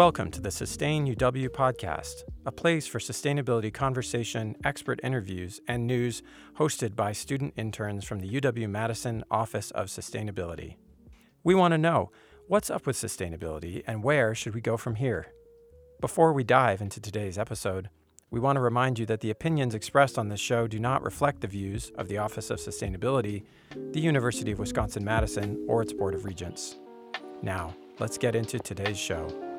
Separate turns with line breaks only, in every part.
Welcome to the Sustain UW podcast, a place for sustainability conversation, expert interviews, and news hosted by student interns from the UW Madison Office of Sustainability. We want to know what's up with sustainability and where should we go from here? Before we dive into today's episode, we want to remind you that the opinions expressed on this show do not reflect the views of the Office of Sustainability, the University of Wisconsin Madison, or its Board of Regents. Now, let's get into today's show.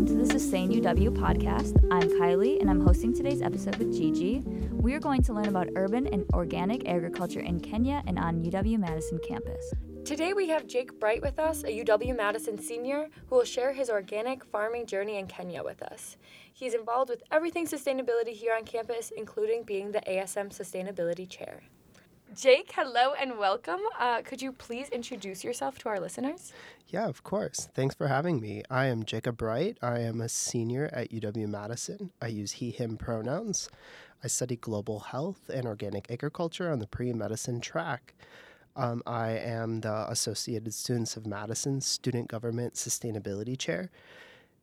Welcome to the Sustain UW podcast. I'm Kylie and I'm hosting today's episode with Gigi. We are going to learn about urban and organic agriculture in Kenya and on UW Madison campus.
Today we have Jake Breit with us, a UW Madison senior, who will share his organic farming journey in Kenya with us. He's involved with everything sustainability here on campus, including being the ASM Sustainability Chair. Jake, hello and welcome. Uh, could you please introduce yourself to our listeners?
Yeah, of course. Thanks for having me. I am Jacob Breit. I am a senior at UW Madison. I use he, him pronouns. I study global health and organic agriculture on the pre medicine track. Um, I am the Associated Students of Madison Student Government Sustainability Chair.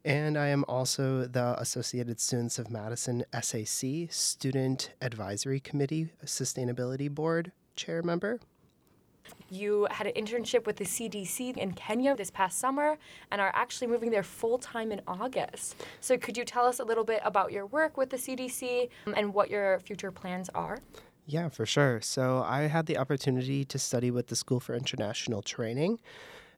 And I am also the Associated Students of Madison SAC Student Advisory Committee Sustainability Board Chair member.
You had an internship with the CDC in Kenya this past summer and are actually moving there full time in August. So, could you tell us a little bit about your work with the CDC and what your future plans are?
Yeah, for sure. So I had the opportunity to study with the School for International Training.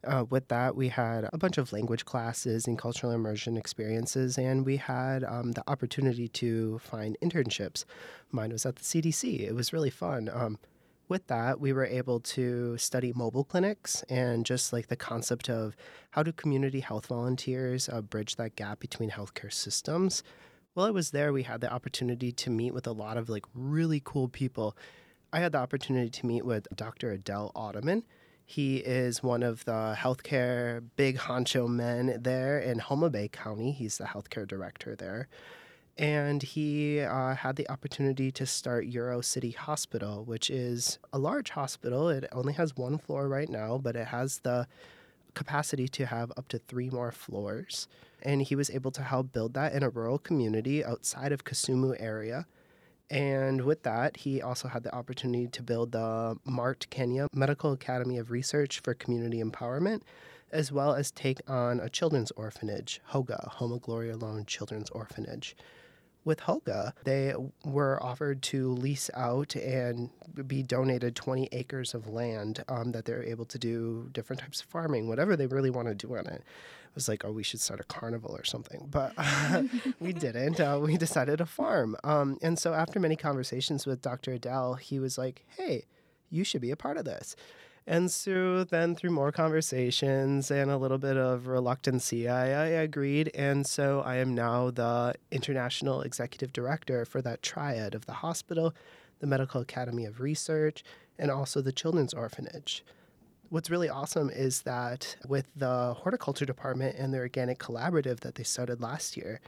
Uh, with that, we had a bunch of language classes and cultural immersion experiences, and we had um, the opportunity to find internships. Mine was at the CDC. It was really fun. Um, with that, we were able to study mobile clinics and just like the concept of how do community health volunteers uh, bridge that gap between healthcare systems while I was there, we had the opportunity to meet with a lot of like really cool people. I had the opportunity to meet with Dr. Adele Ottoman. He is one of the healthcare big honcho men there in Homa Bay County. He's the healthcare director there. And he uh, had the opportunity to start Euro City Hospital, which is a large hospital. It only has one floor right now, but it has the capacity to have up to three more floors and he was able to help build that in a rural community outside of Kisumu area. And with that, he also had the opportunity to build the MART Kenya Medical Academy of Research for Community Empowerment, as well as take on a children's orphanage, HOGA, Homa Gloria Alone Children's Orphanage. With HOGA, they were offered to lease out and be donated 20 acres of land um, that they're able to do different types of farming, whatever they really want to do on it It was like, oh, we should start a carnival or something. But uh, we didn't. Uh, we decided to farm. Um, and so after many conversations with Dr. Adel, he was like, hey, you should be a part of this. And so then through more conversations and a little bit of reluctancy, I, I, agreed. And so I am now the international executive director for that triad of the hospital, the Medical Academy of Research, and also the Children's Orphanage. What's really awesome is that with the horticulture department and the organic collaborative that they started last year,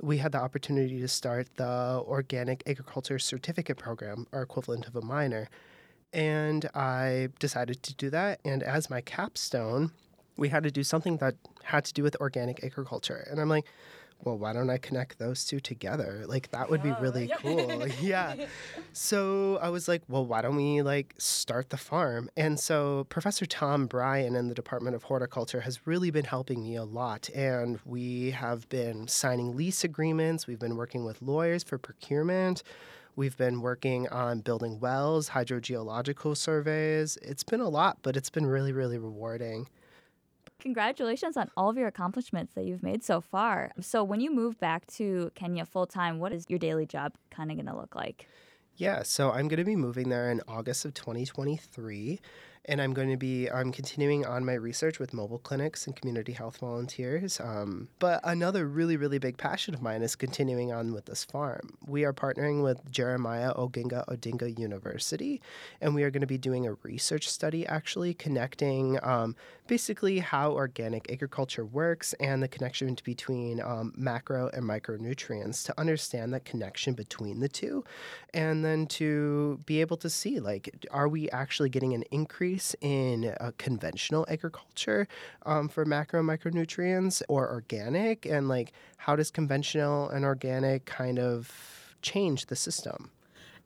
we had the opportunity to start the organic agriculture certificate program, or equivalent of a minor. And I decided to do that. And as my capstone, we had to do something that had to do with organic agriculture. And I'm like, well, why don't I connect those two together? Like that would be oh, really cool. yeah. So I was like, well, why don't we like start the farm? And so Professor Tom Bryan in the Department of Horticulture has really been helping me a lot. And we have been signing lease agreements. We've been working with lawyers for procurement. We've been working on building wells, hydrogeological surveys. It's been a lot, but it's been really, really rewarding.
Congratulations on all of your accomplishments that you've made so far. So, when you move back to Kenya full time, what is your daily job kind of going to look like?
Yeah, so I'm going to be moving there in August of 2023 and I'm going to be I'm continuing on my research with mobile clinics and community health volunteers. Um, but another really really big passion of mine is continuing on with this farm. We are partnering with Jaramogi Oginga Odinga University, and we are going to be doing a research study actually connecting um, basically how organic agriculture works and the connection between um, macro and micronutrients to understand that connection between the two, and then to be able to see like are we actually getting an increase increase in uh, conventional agriculture um, for macro and micronutrients or organic? And like, how does conventional and organic kind of change the system?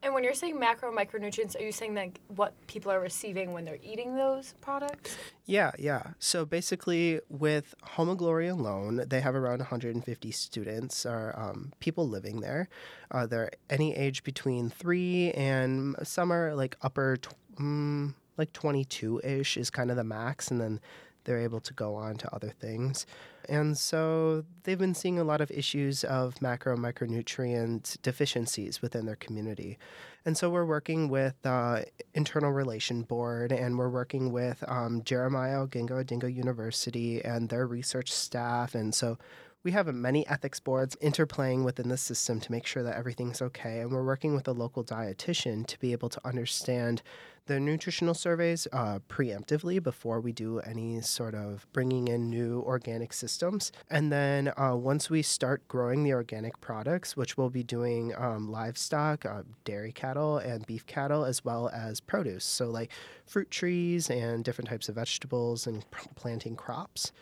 And when you're saying macro and micronutrients, are you saying like what people are receiving when they're eating those products?
Yeah, yeah. So basically, with Home of Glory alone, they have around 150 students or um, people living there. Uh, they're any age between three and some are like upper, tw- mm, like 22 ish is kind of the max, and then they're able to go on to other things. And so they've been seeing a lot of issues of macro micronutrient deficiencies within their community. And so we're working with the uh, Internal Relation Board and we're working with um, Jaramogi Oginga Odinga University and their research staff. And so we have many ethics boards interplaying within the system to make sure that everything's okay. And we're working with a local dietitian to be able to understand the nutritional surveys uh, preemptively before we do any sort of bringing in new organic systems. And then uh, once we start growing the organic products, which we'll be doing um, livestock, uh, dairy cattle, and beef cattle, as well as produce. So, like fruit trees and different types of vegetables and planting crops.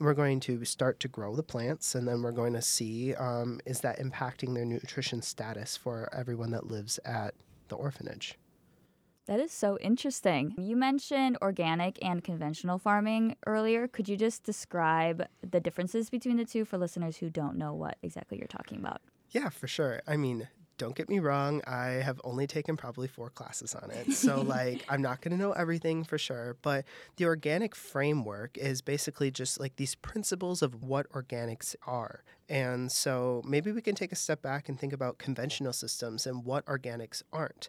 We're going to start to grow the plants, and then we're going to see um, is that impacting their nutrition status for everyone that lives at the orphanage.
That is so interesting. You mentioned organic and conventional farming earlier. Could you just describe the differences between the two for listeners who don't know what exactly you're talking about?
Yeah, for sure. I mean, don't get me wrong, I have only taken probably four classes on it. So, like, I'm not going to know everything for sure. But the organic framework is basically just like these principles of what organics are. And so, maybe we can take a step back and think about conventional systems and what organics aren't.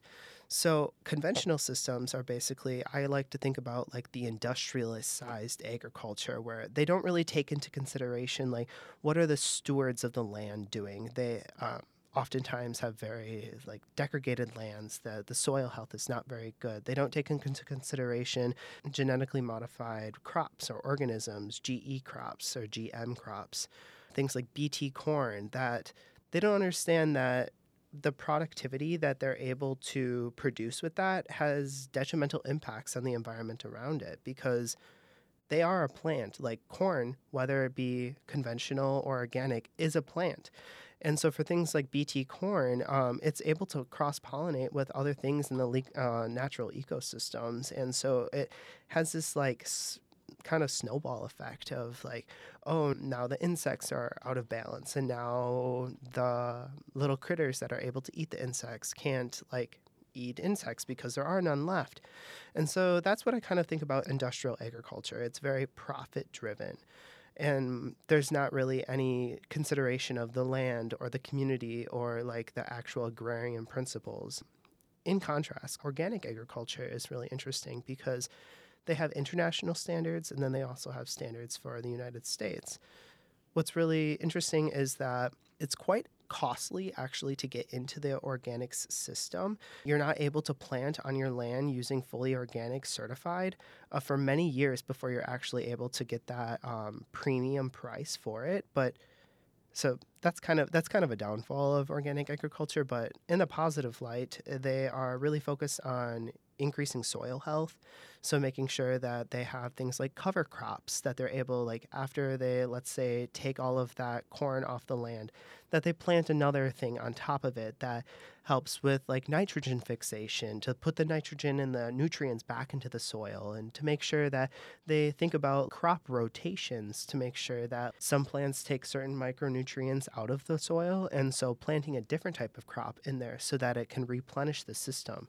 So, conventional systems are basically, I like to think about like the industrialist sized agriculture where they don't really take into consideration like what are the stewards of the land doing. They um, oftentimes have very like degraded lands. The, the soil health is not very good. They don't take into consideration genetically modified crops or organisms, GE crops or GM crops, things like BT corn that they don't understand that the productivity that they're able to produce with that has detrimental impacts on the environment around it because they are a plant. Like corn, whether it be conventional or organic, is a plant. And so for things like BT corn, um, it's able to cross pollinate with other things in the le- uh, natural ecosystems. And so it has this like s- kind of snowball effect of like, oh, now the insects are out of balance, and now the little critters that are able to eat the insects can't like eat insects because there are none left. And so that's what I kind of think about industrial agriculture. It's very profit driven. And there's not really any consideration of the land or the community or like the actual agrarian principles. In contrast, organic agriculture is really interesting because they have international standards and then they also have standards for the United States. What's really interesting is that it's quite costly actually to get into the organics system. You're not able to plant on your land using fully organic certified uh, for many years before you're actually able to get that um, premium price for it. But so that's kind of that's kind of a downfall of organic agriculture. But in the positive light, they are really focused on increasing soil health. So making sure that they have things like cover crops that they're able, like after they, let's say, take all of that corn off the land, that they plant another thing on top of it that helps with like nitrogen fixation to put the nitrogen and the nutrients back into the soil and to make sure that they think about crop rotations to make sure that some plants take certain micronutrients out of the soil and so planting a different type of crop in there so that it can replenish the system.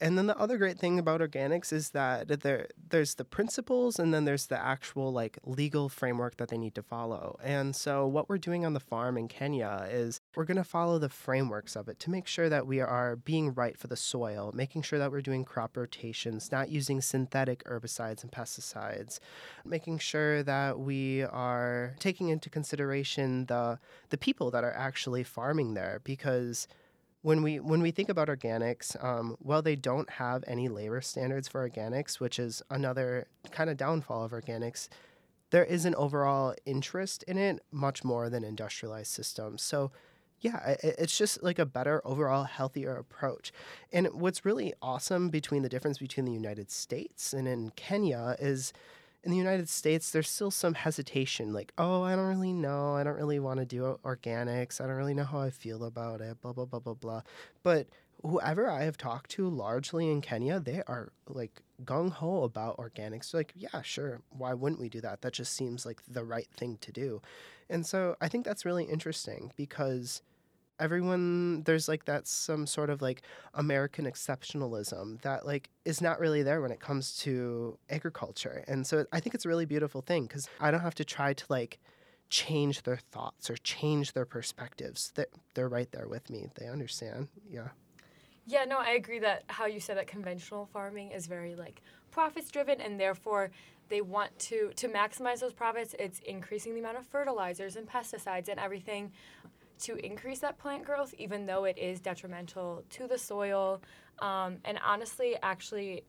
And then the other great thing about organics is that there there's the principles and then there's the actual like legal framework that they need to follow. And so what we're doing on the farm in Kenya is we're going to follow the frameworks of it to make sure that we are being right for the soil, making sure that we're doing crop rotations, not using synthetic herbicides and pesticides, making sure that we are taking into consideration the the people that are actually farming there because when we when we think about organics, um, well, they don't have any labor standards for organics, which is another kind of downfall of organics. There is an overall interest in it much more than industrialized systems. So yeah, it's just like a better overall healthier approach. And what's really awesome between the difference between the United States and in Kenya is in the United States, there's still some hesitation like, oh, I don't really know. I don't really want to do organics. I don't really know how I feel about it, blah, blah, blah, blah, blah. But whoever I have talked to largely in Kenya, they are like gung ho about organics. They're like, yeah, sure. Why wouldn't we do that? That just seems like the right thing to do. And so I think that's really interesting because everyone there's like that some sort of like American exceptionalism that like is not really there when it comes to agriculture. And so I think it's a really beautiful thing because I don't have to try to like change their thoughts or change their perspectives. They're right there with me. They understand. Yeah.
Yeah, no, I agree that how you said that conventional farming is very like profits driven and therefore they want to to maximize those profits it's increasing the amount of fertilizers and pesticides and everything to increase that plant growth, even though it is detrimental to the soil. Um, and honestly, actually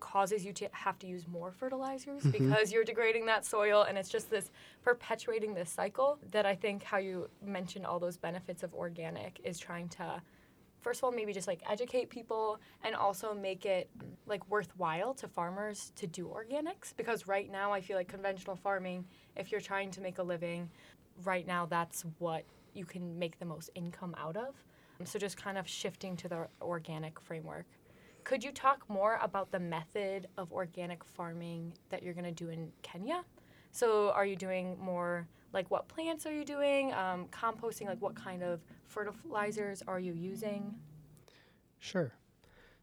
causes you to have to use more fertilizers mm-hmm. because you're degrading that soil and it's just this perpetuating this cycle that I think how you mentioned all those benefits of organic is trying to first of all maybe just like educate people and also make it like worthwhile to farmers to do organics because right now I feel like conventional farming if you're trying to make a living right now that's what you can make the most income out of. So just kind of shifting to the organic framework. Could you talk more about the method of organic farming that you're going to do in Kenya? So are you doing more like what plants are you doing? Um, composting, like what kind of fertilizers are you using?
Sure.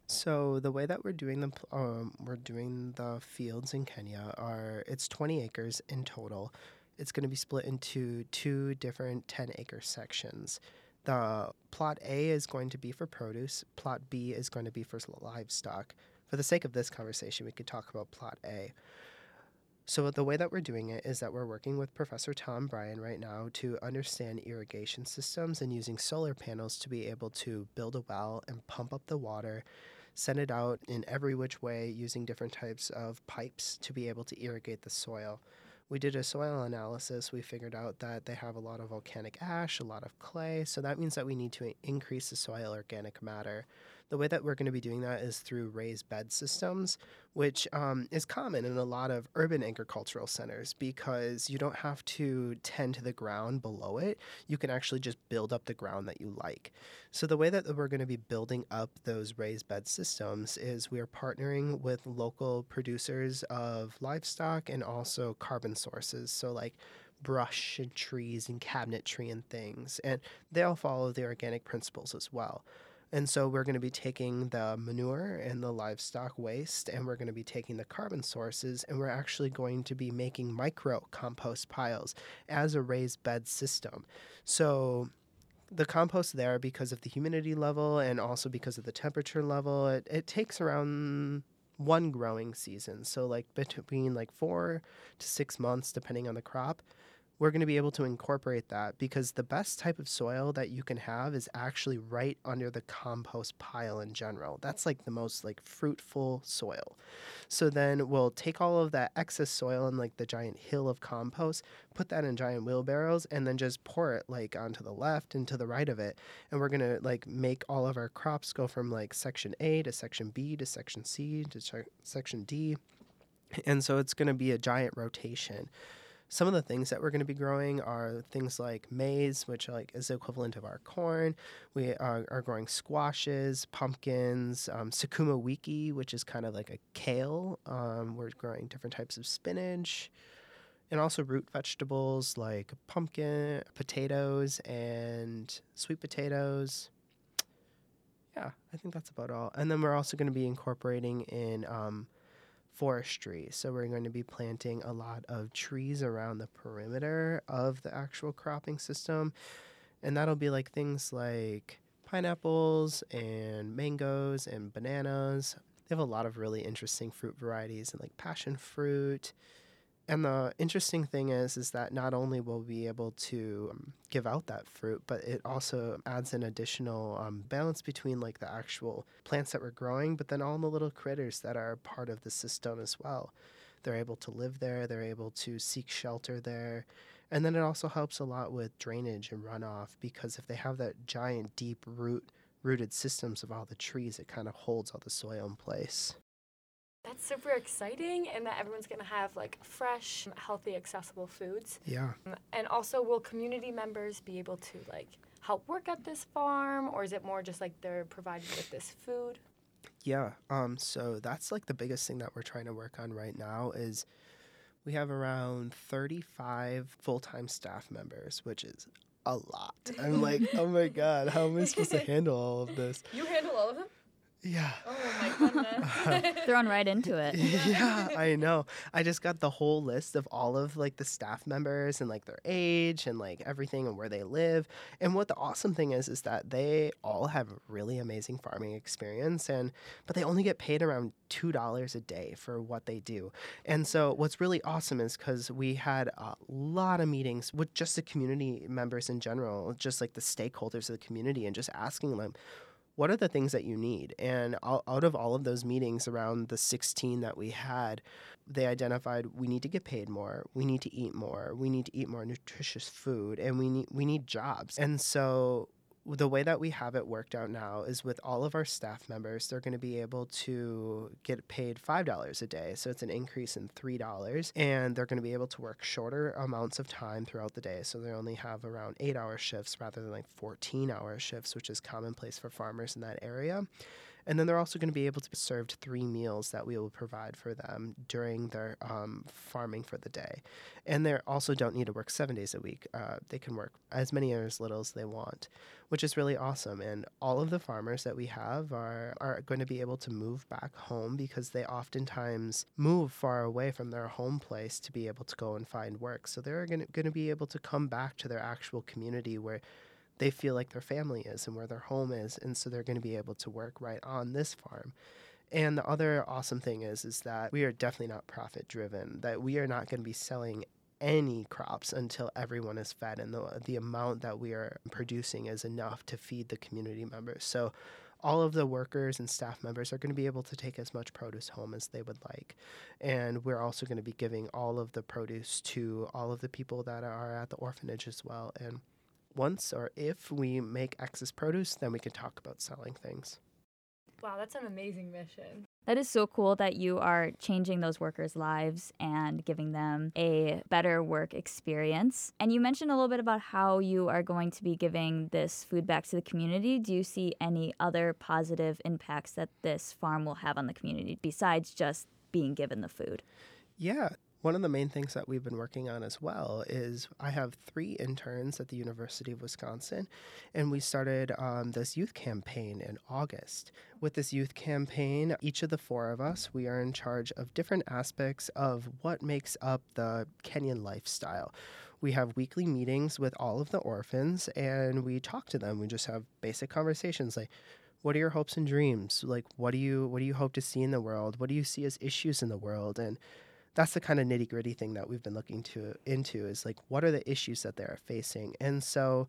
So the way that we're doing the um, we're doing the fields in Kenya are it's 20 acres in total it's going to be split into two different 10 acre sections. The plot A is going to be for produce, plot B is going to be for livestock. For the sake of this conversation, we could talk about plot A. So, the way that we're doing it is that we're working with Professor Tom Bryan right now to understand irrigation systems and using solar panels to be able to build a well and pump up the water, send it out in every which way using different types of pipes to be able to irrigate the soil we did a soil analysis. We figured out that they have a lot of volcanic ash, a lot of clay. So that means that we need to increase the soil organic matter. The way that we're going to be doing that is through raised bed systems, which um, is common in a lot of urban agricultural centers because you don't have to tend to the ground below it. You can actually just build up the ground that you like. So, the way that we're going to be building up those raised bed systems is we are partnering with local producers of livestock and also carbon sources. So, like brush and trees and cabinetry and things. And they all follow the organic principles as well. And so we're going to be taking the manure and the livestock waste, and we're going to be taking the carbon sources, and we're actually going to be making micro compost piles as a raised bed system. So the compost there, because of the humidity level and also because of the temperature level, it, it takes around one growing season. So like between like four to six months, depending on the crop we're going to be able to incorporate that because the best type of soil that you can have is actually right under the compost pile in general. That's like the most like fruitful soil. So then we'll take all of that excess soil and like the giant hill of compost, put that in giant wheelbarrows and then just pour it like onto the left and to the right of it. And we're going to like make all of our crops go from like section A to section B to section C to section D. And so it's going to be a giant rotation some of the things that we're going to be growing are things like maize, which like is the equivalent of our corn. We are, are growing squashes, pumpkins, um, sukuma wiki, which is kind of like a kale. Um, we're growing different types of spinach, and also root vegetables like pumpkin, potatoes, and sweet potatoes. Yeah, I think that's about all. And then we're also going to be incorporating in um, forestry. So we're going to be planting a lot of trees around the perimeter of the actual cropping system. And that'll be like things like pineapples and mangoes and bananas. They have a lot of really interesting fruit varieties and like passion fruit and the interesting thing is is that not only will we be able to um, give out that fruit but it also adds an additional um, balance between like the actual plants that we're growing but then all the little critters that are part of the system as well they're able to live there they're able to seek shelter there And then it also helps a lot with drainage and runoff because if they have that giant deep root rooted systems of all the trees, it kind of holds all the soil in place.
That's super exciting, and that everyone's gonna have like fresh, healthy, accessible foods.
Yeah.
And also, will community members be able to like help work at this farm, or is it more just like they're provided with this food?
Yeah. Um, so that's like the biggest thing that we're trying to work on right now is we have around 35 full-time staff members, which is a lot. I'm like, oh my God, how am I supposed to handle all of this?
You handle all of them?
Yeah.
Oh my goodness.
Thrown right into it.
yeah, I know. I just got the whole list of all of like the staff members and like their age and like everything and where they live. And what the awesome thing is is that they all have really amazing farming experience and but they only get paid around $2 a day for what they do. And so what's really awesome is cuz we had a lot of meetings with just the community members in general, just like the stakeholders of the community and just asking them what are the things that you need? And out of all of those meetings, around the 16 that we had, they identified we need to get paid more, we need to eat more, we need to eat more nutritious food, and we need we need jobs. And so the way that we have it worked out now is with all of our staff members, they're going to be able to get paid $5 a day. So it's an increase in $3. And they're going to be able to work shorter amounts of time throughout the day. So they only have around eight hour shifts rather than like 14 hour shifts, which is commonplace for farmers in that area. And then they're also going to be able to be served three meals that we will provide for them during their um, farming for the day. And they also don't need to work seven days a week. Uh, they can work as many or as little as they want, which is really awesome. And all of the farmers that we have are, are going to be able to move back home because they oftentimes move far away from their home place to be able to go and find work. So they're going to be able to come back to their actual community where they feel like their family is and where their home is and so they're going to be able to work right on this farm and the other awesome thing is is that we are definitely not profit driven that we are not going to be selling any crops until everyone is fed and the, the amount that we are producing is enough to feed the community members so all of the workers and staff members are going to be able to take as much produce home as they would like. And we're also going to be giving all of the produce to all of the people that are at the orphanage as well. And once or if we make excess produce, then we can talk about selling things.
Wow, that's an amazing mission.
That is so cool that you are changing those workers' lives and giving them a better work experience. And you mentioned a little bit about how you are going to be giving this food back to the community. Do you see any other positive impacts that this farm will have on the community besides just being given the food?
Yeah, one of the main things that we've been working on as well is I have three interns at the University of Wisconsin, and we started um, this youth campaign in August. With this youth campaign, each of the four of us, we are in charge of different aspects of what makes up the Kenyan lifestyle. We have weekly meetings with all of the orphans, and we talk to them. We just have basic conversations like, what are your hopes and dreams like what do you what do you hope to see in the world what do you see as issues in the world and that's the kind of nitty gritty thing that we've been looking to into is like what are the issues that they're facing? And so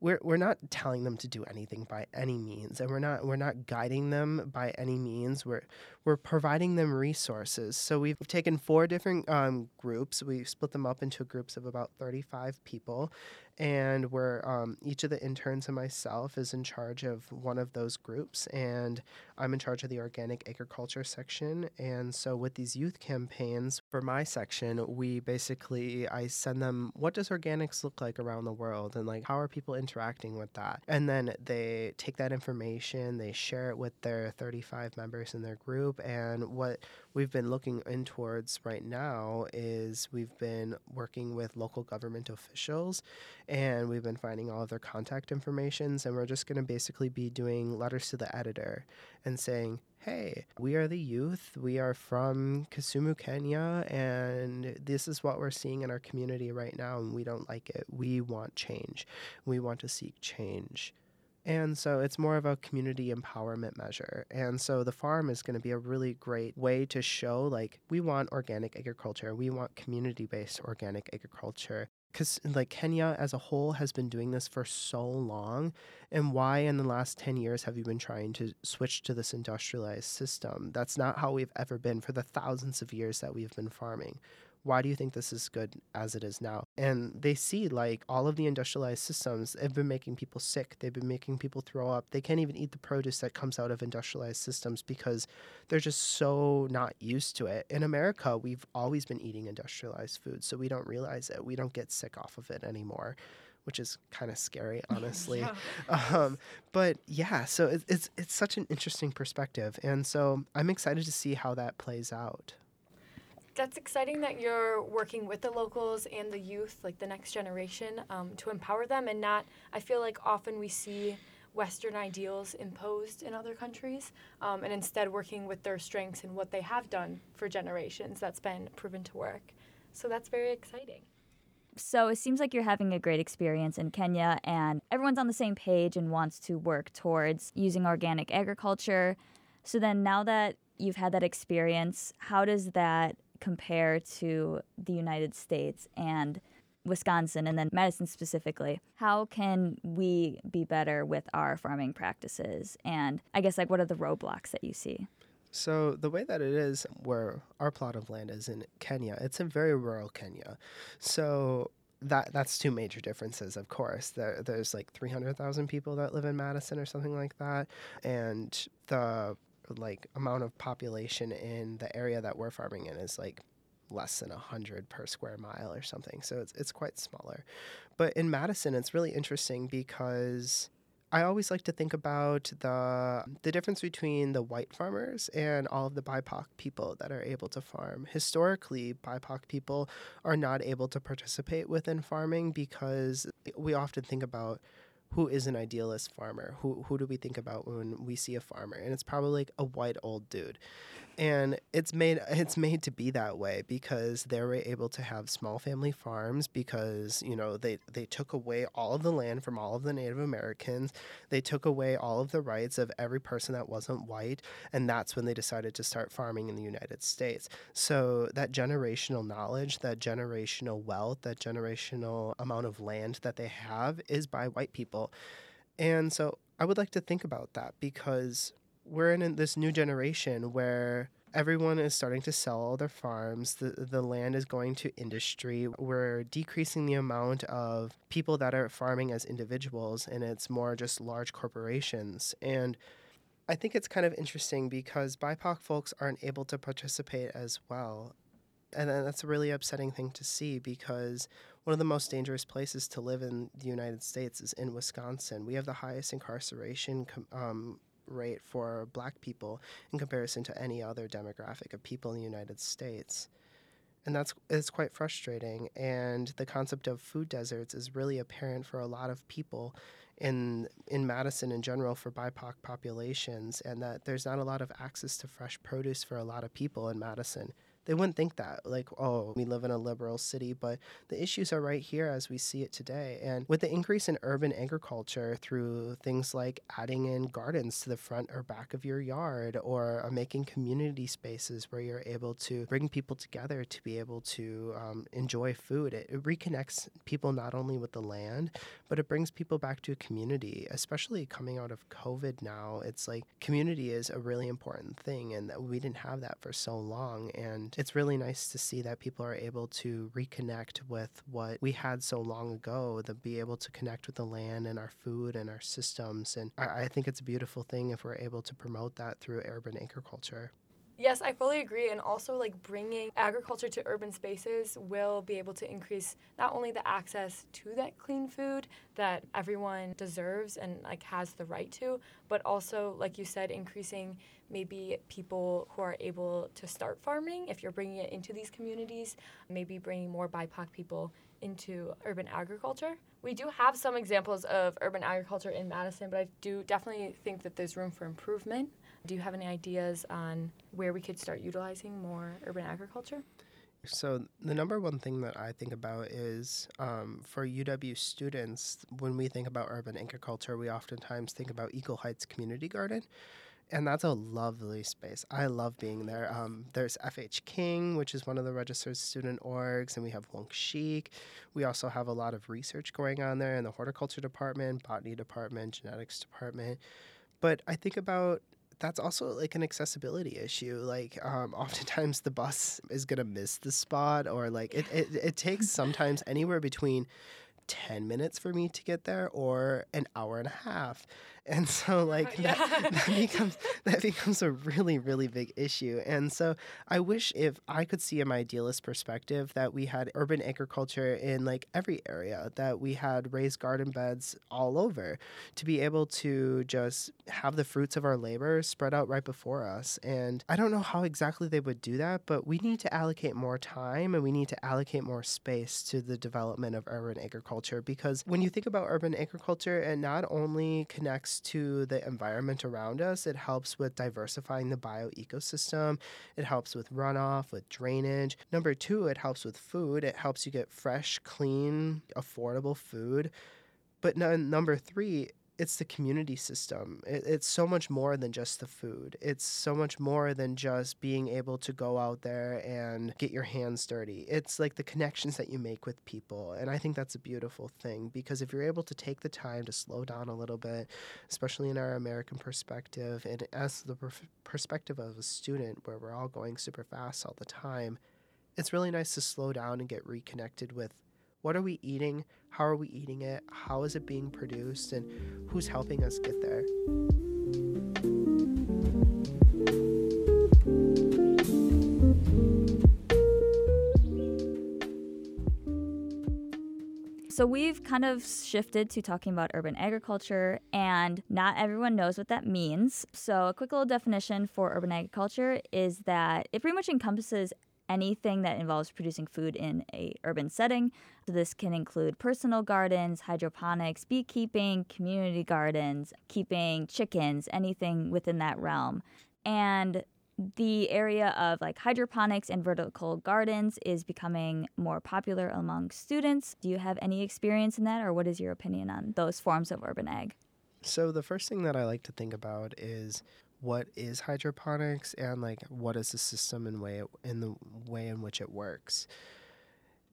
we're, we're not telling them to do anything by any means and we're not we're not guiding them by any means. We're we're providing them resources. So we've taken four different um, groups. We split them up into groups of about 35 people and we're um, each of the interns and myself is in charge of one of those groups and i'm in charge of the organic agriculture section and so with these youth campaigns for my section we basically i send them what does organics look like around the world? and like how are people interacting with that? and then they take that information they share it with their 35 members in their group and what we've been looking in towards right now is we've been working with local government officials and we've been finding all of their contact informations and we're just going to basically be doing letters to the editor and saying hey we are the youth. We are from kisumu kenya and this is what we're seeing in our community right now and we don't like it. We want change. We want to seek change and so it's more of a community empowerment measure. And so the farm is going to be a really great way to show like we want organic agriculture, we want community based organic agriculture. Because like Kenya as a whole has been doing this for so long, and why in the last 10 years have you been trying to switch to this industrialized system? That's not how we've ever been for the thousands of years that we've been farming. Why do you think this is good as it is now? And they see like all of the industrialized systems have been making people sick. They've been making people throw up. They can't even eat the produce that comes out of industrialized systems because they're just so not used to it. In America, we've always been eating industrialized food, so we don't realize it. We don't get sick off of it anymore which is kind of scary, honestly. yeah. um, but yeah, so it, it's it's such an interesting perspective, and so I'm excited to see how that plays out
that's exciting that you're working with the locals and the youth, like the next generation, um, to empower them and not. I feel like often we see Western ideals imposed in other countries, um, and instead working with their strengths and what they have done for generations that's been proven to work. So that's very exciting.
So it seems like you're having a great experience in Kenya, and everyone's on the same page and wants to work towards using organic agriculture. So then, now that you've had that experience, how does that compare to the United States and Wisconsin and then Madison specifically. How can we be better with our farming practices? And I guess, like, what are the roadblocks that you see?
So the way that it is where our plot of land is in Kenya, it's in very rural Kenya. So that that's two major differences, of course. There, there's like 300,000 people that live in Madison or something like that, and the like amount of population in the area that we're farming in is like less than 100 per square mile or something. So it's, it's quite smaller. But in Madison, it's really interesting because I always like to think about the the difference between the white farmers and all of the BIPOC people that are able to farm. Historically, BIPOC people are not able to participate within farming because we often think about who is an idealist farmer? Who who do we think about when we see a farmer? And it's probably like a white old dude and it's made it's made to be that way because they were able to have small family farms because you know they they took away all of the land from all of the Native Americans. They took away all of the rights of every person that wasn't white and that's when they decided to start farming in the United States. So that generational knowledge that generational wealth that generational amount of land that they have is by white people. And so I would like to think about that because we're in this new generation where everyone is starting to sell their farms. The, the land is going to industry. We're decreasing the amount of people that are farming as individuals, and it's more just large corporations. And I think it's kind of interesting because BIPOC folks aren't able to participate as well. And that's a really upsetting thing to see because one of the most dangerous places to live in the United States is in Wisconsin. We have the highest incarceration um, rate for black people in comparison to any other demographic of people in the United States. And that's it's quite frustrating. And the concept of food deserts is really apparent for a lot of people in in Madison in general for BIPOC populations, and that there's not a lot of access to fresh produce for a lot of people in Madison they wouldn't think that like oh we live in a liberal city but the issues are right here as we see it today. And with the increase in urban agriculture through things like adding in gardens to the front or back of your yard or uh, making community spaces where you're able to bring people together to be able to um, enjoy food it, it reconnects people not only with the land but it brings people back to a community especially coming out of covid now. It's like community is a really important thing and that we didn't have that for so long. And it's really nice to see that people are able to reconnect with what we had so long ago, to be able to connect with the land and our food and our systems. And I, I think it's a beautiful thing if we're able to promote that through urban agriculture.
Yes, I fully agree. And also, like bringing agriculture to urban spaces will be able to increase not only the access to that clean food that everyone deserves and like has the right to, but also, like you said, increasing maybe people who are able to start farming. If you're bringing it into these communities, maybe bringing more BIPOC people into urban agriculture. We do have some examples of urban agriculture in Madison, but I do definitely think that there's room for improvement. Do you have any ideas on where we could start utilizing more urban agriculture?
So, the number one thing that I think about is um, for UW students, when we think about urban agriculture, we oftentimes think about Eagle Heights Community Garden. And that's a lovely space. I love being there. Um, there's FH King, which is one of the registered student orgs, and we have Wunk Sheek. We also have a lot of research going on there in the horticulture department, botany department, genetics department. But I think about that's also like an accessibility issue. Like, um, oftentimes the bus is gonna miss the spot, or like it, it, it takes sometimes anywhere between 10 minutes for me to get there or an hour and a half and so like
Yeah.
that, that becomes that becomes a really really big issue and so i wish if i could see an idealist perspective that we had urban agriculture in like every area that we had raised garden beds all over to be able to just have the fruits of our labor spread out right before us and i don't know how exactly they would do that but we need to allocate more time and we need to allocate more space to the development of urban agriculture because when you think about urban agriculture it not only connects to the environment around us. It helps with diversifying the bioecosystem. It helps with runoff with drainage. Number two it helps with food. It helps you get fresh clean affordable food. But number three it's the community system. It, it's so much more than just the food. It's so much more than just being able to go out there and get your hands dirty. It's like the connections that you make with people. And I think that's a beautiful thing because if you're able to take the time to slow down a little bit, especially in our American perspective, and as the per- perspective of a student where we're all going super fast all the time, it's really nice to slow down and get reconnected with what are we eating? How are we eating it? How is it being produced? And who's helping us get there?
So we've kind of shifted to talking about urban agriculture, and not everyone knows what that means. So a quick little definition for urban agriculture is that it pretty much encompasses anything that involves producing food in a urban setting. So this can include personal gardens, hydroponics, beekeeping, community gardens, keeping chickens, anything within that realm. And the area of like hydroponics and vertical gardens is becoming more popular among students. Do you have any experience in that, or what is your opinion on those forms of urban ag?
So the first thing that I like to think about is what is hydroponics and like what is the system and way in the way in which it works.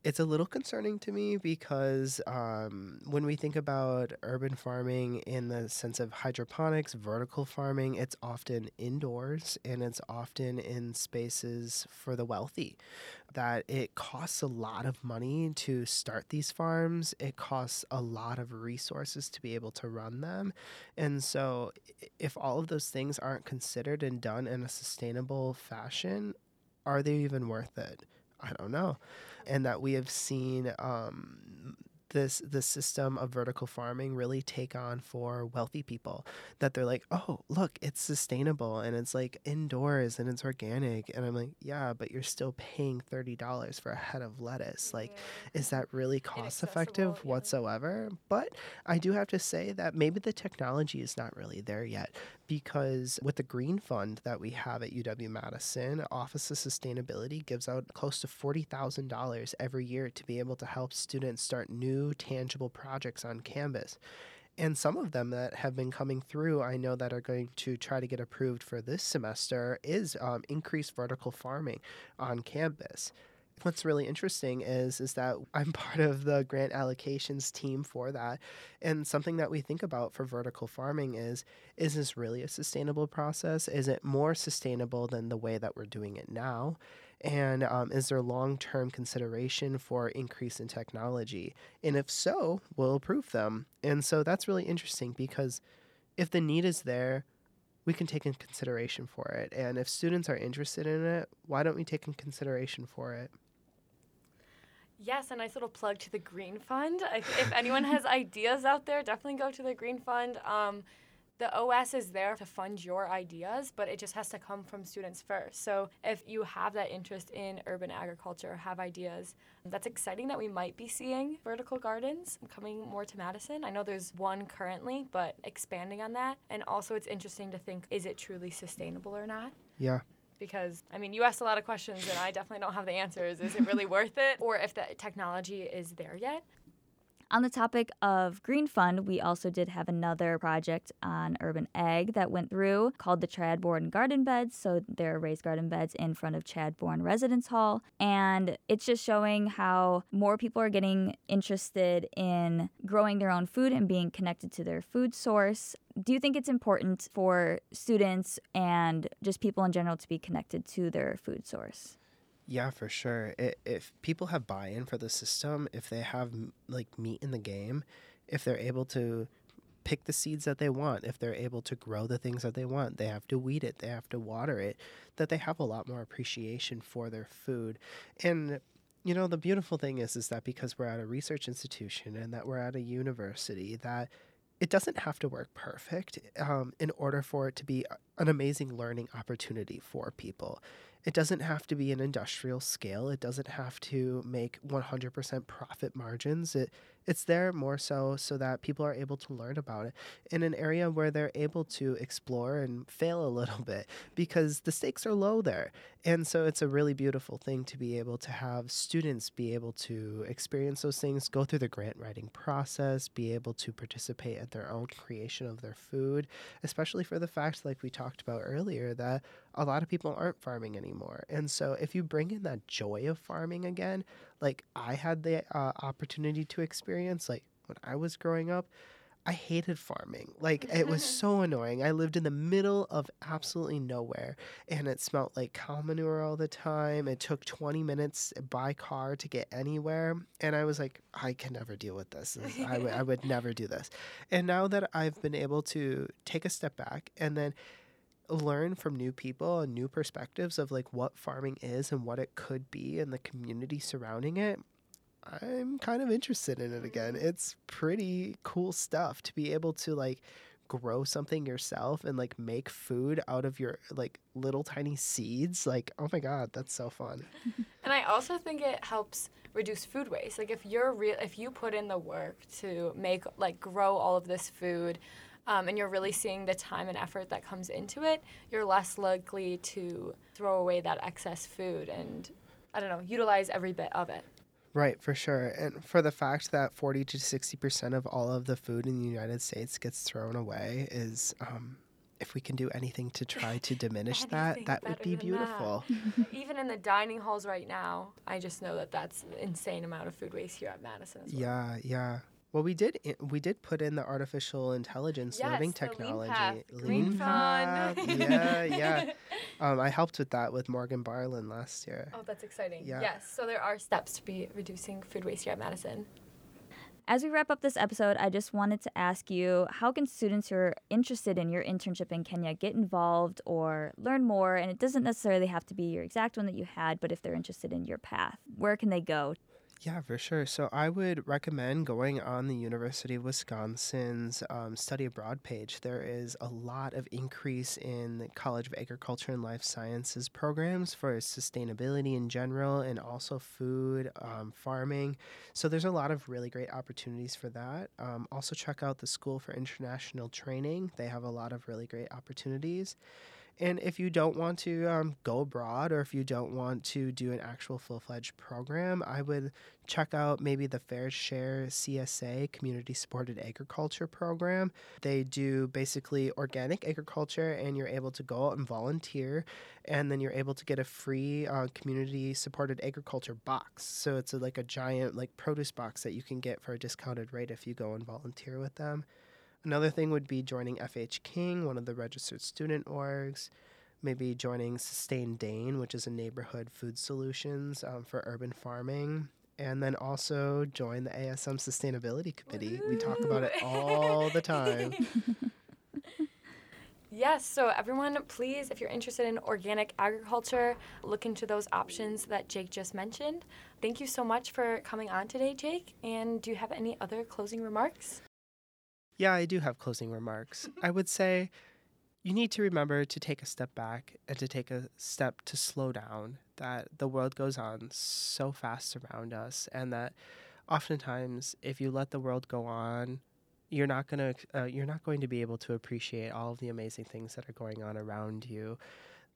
It's a little concerning to me because um, when we think about urban farming in the sense of hydroponics, vertical farming, it's often indoors and it's often in spaces for the wealthy. That it costs a lot of money to start these farms, it costs a lot of resources to be able to run them. And so, if all of those things aren't considered and done in a sustainable fashion, are they even worth it? I don't know. And that we have seen um, this the system of vertical farming really take on for wealthy people. That they're like, oh, look, it's sustainable and it's like indoors and it's organic. And I'm like, yeah, but you're still paying thirty dollars for a head of lettuce. Like, is that really cost effective
yeah.
whatsoever? But I do have to say that maybe the technology is not really there yet because with the green fund that we have at UW Madison, Office of Sustainability gives out close to $40,000 every year to be able to help students start new tangible projects on campus. And some of them that have been coming through, I know that are going to try to get approved for this semester, is um, increased vertical farming on campus what's really interesting is is that I'm part of the grant allocations team for that. And something that we think about for vertical farming is is this really a sustainable process? Is it more sustainable than the way that we're doing it now? And um, is there long term consideration for increase in technology? And if so, we'll approve them. And so that's really interesting because if the need is there, we can take in consideration for it. And if students are interested in it, why don't we take in consideration for it?
Yes, a nice little plug to the Green Fund. If anyone has ideas out there, definitely go to the Green Fund. Um, the OS is there to fund your ideas, but it just has to come from students first. So if you have that interest in urban agriculture, have ideas, that's exciting that we might be seeing vertical gardens coming more to Madison. I know there's one currently, but expanding on that. And also, it's interesting to think is it truly sustainable or not?
Yeah.
because I mean, you asked a lot of questions, and I definitely don't have the answers. Is it really worth it, or if the technology is there yet?
On the topic of Green Fund, we also did have another project on urban ag that went through called the Chadbourne Garden Beds. So there are raised garden beds in front of Chadbourne Residence Hall. And it's just showing how more people are getting interested in growing their own food and being connected to their food source. Do you think it's important for students and just people in general to be connected to their food source?
Yeah, for sure. It, if people have buy-in for the system, if they have like meat in the game, if they're able to pick the seeds that they want, if they're able to grow the things that they want, they have to weed it, they have to water it, that they have a lot more appreciation for their food. And you know, the beautiful thing is is that because we're at a research institution and that we're at a university that it doesn't have to work perfect um, in order for it to be an amazing learning opportunity for people. It doesn't have to be an industrial scale. It doesn't have to make 100% profit margins. It it's there more so so that people are able to learn about it in an area where they're able to explore and fail a little bit because the stakes are low there. And so it's a really beautiful thing to be able to have students be able to experience those things, go through the grant writing process, be able to participate at their own creation of their food, especially for the fact, like we talked about earlier, that a lot of people aren't farming anymore. And so if you bring in that joy of farming again, like I had the uh, opportunity to experience, like when I was growing up, I hated farming. Like it was so annoying. I lived in the middle of absolutely nowhere and it smelled like cow manure all the time. It took 20 minutes by car to get anywhere. And I was like, I can never deal with this. I, w- I would never do this. And now that I've been able to take a step back and then learn from new people and new perspectives of like what farming is and what it could be and the community surrounding it, I'm kind of interested in it again. Mm-hmm. It's pretty cool stuff to be able to like grow something yourself and like make food out of your like little tiny seeds. Like, oh my god, that's so fun.
and I also think it helps reduce food waste. Like if you're real if you put in the work to make like grow all of this food um, and you're really seeing the time and effort that comes into it, you're less likely to throw away that excess food and, I don't know, utilize every bit of it.
Right, for sure. And for the fact that 40 to 60% of all of the food in the United States gets thrown away is, um, if we can do anything to try to diminish that, that would be beautiful.
Even in the dining halls right now, I just know that that's an insane amount of food waste here at Madison. Well.
Yeah, yeah. Well, we did we did put in the artificial intelligence
yes,
learning technology.
Lean, Green Path.
yeah, yeah. Um, I helped with that with Morgan Barlin last year.
Oh, that's exciting. Yeah. Yes. So there are steps to be reducing food waste here at Madison.
As we wrap up this episode, I just wanted to ask you how can students who are interested in your internship in Kenya get involved or learn more? And it doesn't necessarily have to be your exact one that you had, but if they're interested in your path, where can they go
yeah, for sure. So I would recommend going on the University of Wisconsin's um, study abroad page. There is a lot of increase in the College of Agriculture and Life Sciences programs for sustainability in general and also food, um, farming. So there's a lot of really great opportunities for that. Um, also, check out the School for International Training, they have a lot of really great opportunities. And if you don't want to um, go abroad or if you don't want to do an actual full fledged program, I would check out maybe the Fair Share CSA Community Supported Agriculture Program. They do basically organic agriculture, and you're able to go out and volunteer, and then you're able to get a free uh, community supported agriculture box. So it's a, like a giant like produce box that you can get for a discounted rate if you go and volunteer with them. Another thing would be joining FH King, one of the registered student orgs. Maybe joining Sustain Dane, which is a neighborhood food solutions um, for urban farming. And then also join the ASM Sustainability Committee. Woo! We talk about it all the time.
Yes, so everyone, please, if you're interested in organic agriculture, look into those options that Jake just mentioned. Thank you so much for coming on today, Jake. And do you have any other closing remarks?
Yeah, I do have closing remarks. I would say you need to remember to take a step back and to take a step to slow down, that the world goes on so fast around us, and that oftentimes if you let the world go on, you're not gonna uh, you're not going to be able to appreciate all of the amazing things that are going on around you.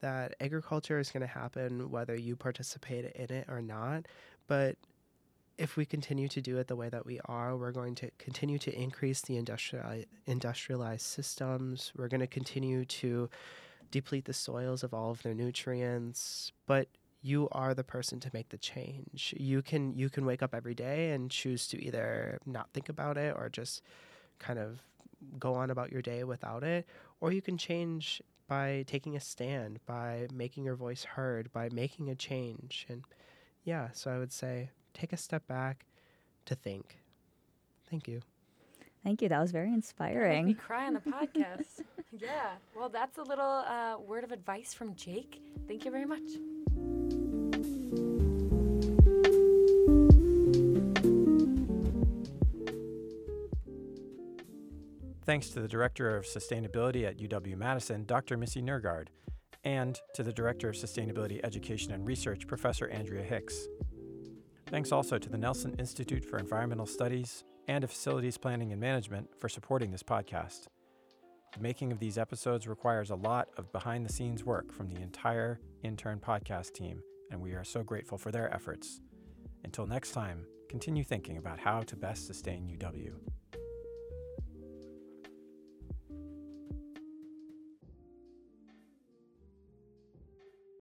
That agriculture is going to happen whether you participate in it or not, but if we continue to do it the way that we are, we're going to continue to increase the industrial, industrialized systems. We're going to continue to deplete the soils of all of their nutrients. But you are the person to make the change. You can you can wake up every day and choose to either not think about it or just kind of go on about your day without it, or you can change by taking a stand, by making your voice heard, by making a change. And yeah, so I would say take a step back to think. Thank you.
Thank you. That was very
Make me
inspiring.
cry on the podcast. yeah. Well, that's a little uh, word of advice from Jake. Thank you very much.
Thanks to the Director of Sustainability at UW Madison, Dr. Missy Nergard, and to the Director of Sustainability Education and Research, Professor Andrea Hicks. Thanks also to the Nelson Institute for Environmental Studies and to Facilities Planning and Management for supporting this podcast. The making of these episodes requires a lot of behind the scenes work from the entire intern podcast team, and we are so grateful for their efforts. Until next time, continue thinking about how to best sustain UW.